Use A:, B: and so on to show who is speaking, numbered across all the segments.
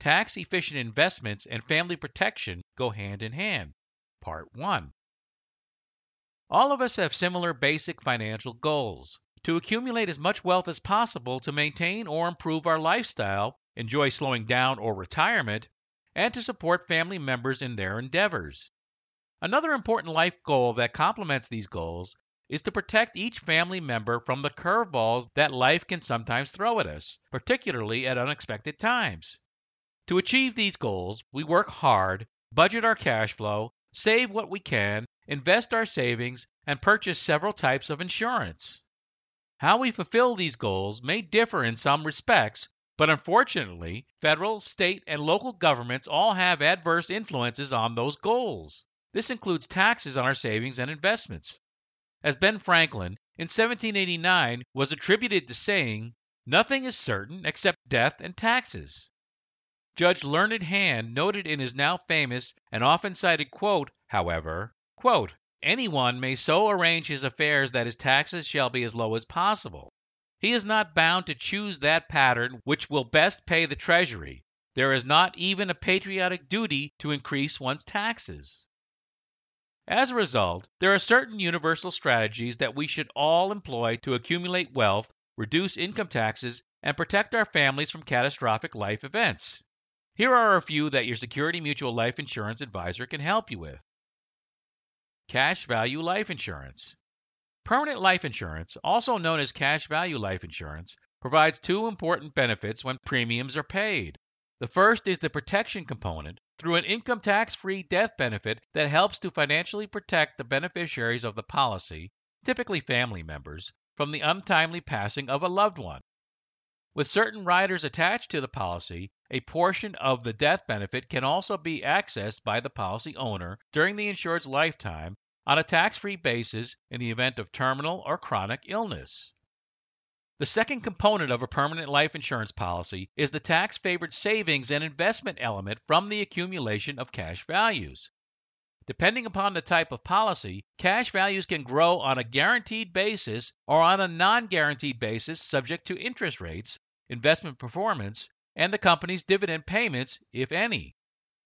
A: tax efficient investments and family protection go hand in hand. Part 1. All of us have similar basic financial goals to accumulate as much wealth as possible to maintain or improve our lifestyle, enjoy slowing down or retirement, and to support family members in their endeavors. Another important life goal that complements these goals is to protect each family member from the curveballs that life can sometimes throw at us, particularly at unexpected times. To achieve these goals, we work hard, budget our cash flow, save what we can, invest our savings, and purchase several types of insurance. How we fulfill these goals may differ in some respects, but unfortunately, federal, state, and local governments all have adverse influences on those goals. This includes taxes on our savings and investments as Ben Franklin in 1789 was attributed to saying, Nothing is certain except death and taxes. Judge Learned Hand noted in his now famous and often cited quote, however, quote, Anyone may so arrange his affairs that his taxes shall be as low as possible. He is not bound to choose that pattern which will best pay the Treasury. There is not even a patriotic duty to increase one's taxes. As a result, there are certain universal strategies that we should all employ to accumulate wealth, reduce income taxes, and protect our families from catastrophic life events. Here are a few that your Security Mutual Life Insurance advisor can help you with. Cash Value Life Insurance. Permanent life insurance, also known as cash value life insurance, provides two important benefits when premiums are paid. The first is the protection component, through an income tax free death benefit that helps to financially protect the beneficiaries of the policy, typically family members, from the untimely passing of a loved one. With certain riders attached to the policy, a portion of the death benefit can also be accessed by the policy owner during the insured's lifetime on a tax free basis in the event of terminal or chronic illness. The second component of a permanent life insurance policy is the tax favored savings and investment element from the accumulation of cash values. Depending upon the type of policy, cash values can grow on a guaranteed basis or on a non guaranteed basis subject to interest rates, investment performance, and the company's dividend payments, if any.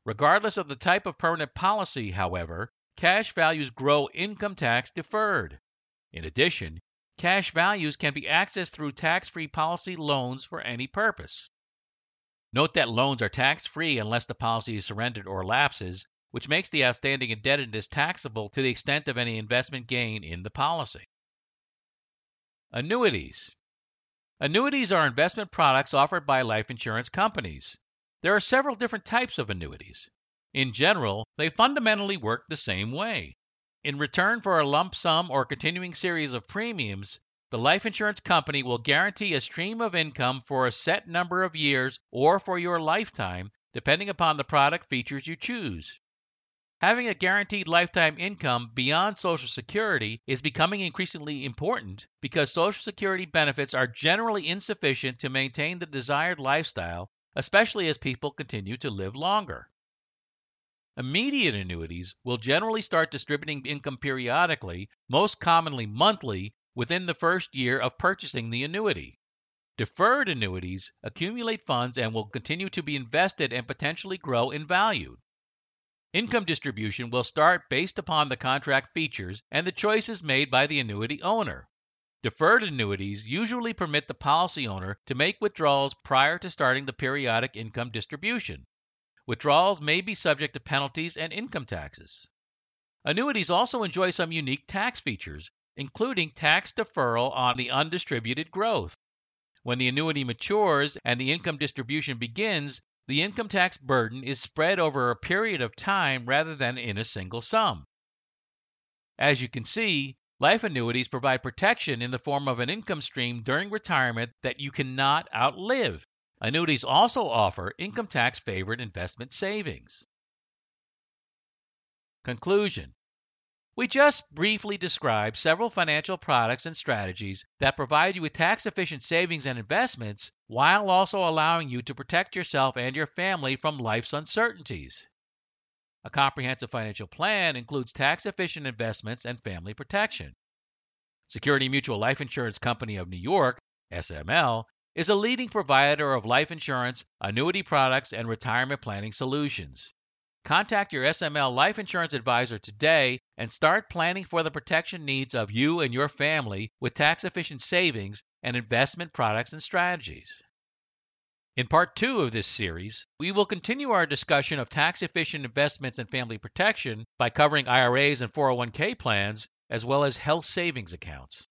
A: Regardless of the type of permanent policy, however, cash values grow income tax deferred. In addition, Cash values can be accessed through tax free policy loans for any purpose. Note that loans are tax free unless the policy is surrendered or lapses, which makes the outstanding indebtedness taxable to the extent of any investment gain in the policy. Annuities. Annuities are investment products offered by life insurance companies. There are several different types of annuities. In general, they fundamentally work the same way. In return for a lump sum or continuing series of premiums, the life insurance company will guarantee a stream of income for a set number of years or for your lifetime, depending upon the product features you choose. Having a guaranteed lifetime income beyond Social Security is becoming increasingly important because Social Security benefits are generally insufficient to maintain the desired lifestyle, especially as people continue to live longer. Immediate annuities will generally start distributing income periodically, most commonly monthly, within the first year of purchasing the annuity. Deferred annuities accumulate funds and will continue to be invested and potentially grow in value. Income distribution will start based upon the contract features and the choices made by the annuity owner. Deferred annuities usually permit the policy owner to make withdrawals prior to starting the periodic income distribution. Withdrawals may be subject to penalties and income taxes. Annuities also enjoy some unique tax features, including tax deferral on the undistributed growth. When the annuity matures and the income distribution begins, the income tax burden is spread over a period of time rather than in a single sum. As you can see, life annuities provide protection in the form of an income stream during retirement that you cannot outlive. Annuities also offer income tax favored investment savings. Conclusion We just briefly described several financial products and strategies that provide you with tax efficient savings and investments while also allowing you to protect yourself and your family from life's uncertainties. A comprehensive financial plan includes tax efficient investments and family protection. Security Mutual Life Insurance Company of New York, SML, is a leading provider of life insurance, annuity products, and retirement planning solutions. Contact your SML life insurance advisor today and start planning for the protection needs of you and your family with tax efficient savings and investment products and strategies. In part two of this series, we will continue our discussion of tax efficient investments and family protection by covering IRAs and 401k plans, as well as health savings accounts.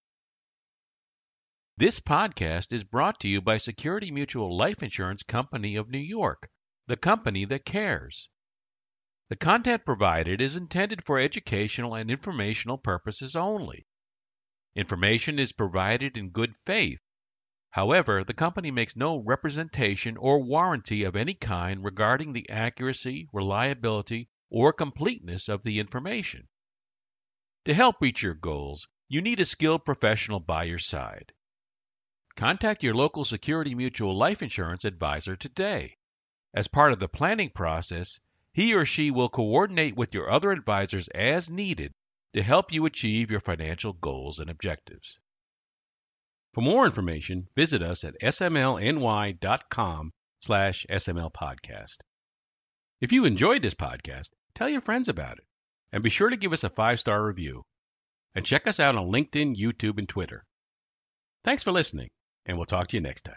A: This podcast is brought to you by Security Mutual Life Insurance Company of New York, the company that cares. The content provided is intended for educational and informational purposes only. Information is provided in good faith. However, the company makes no representation or warranty of any kind regarding the accuracy, reliability, or completeness of the information. To help reach your goals, you need a skilled professional by your side. Contact your local Security Mutual life insurance advisor today. As part of the planning process, he or she will coordinate with your other advisors as needed to help you achieve your financial goals and objectives. For more information, visit us at smlny.com slash smlpodcast. If you enjoyed this podcast, tell your friends about it, and be sure to give us a five-star review. And check us out on LinkedIn, YouTube, and Twitter. Thanks for listening, and we'll talk to you next time.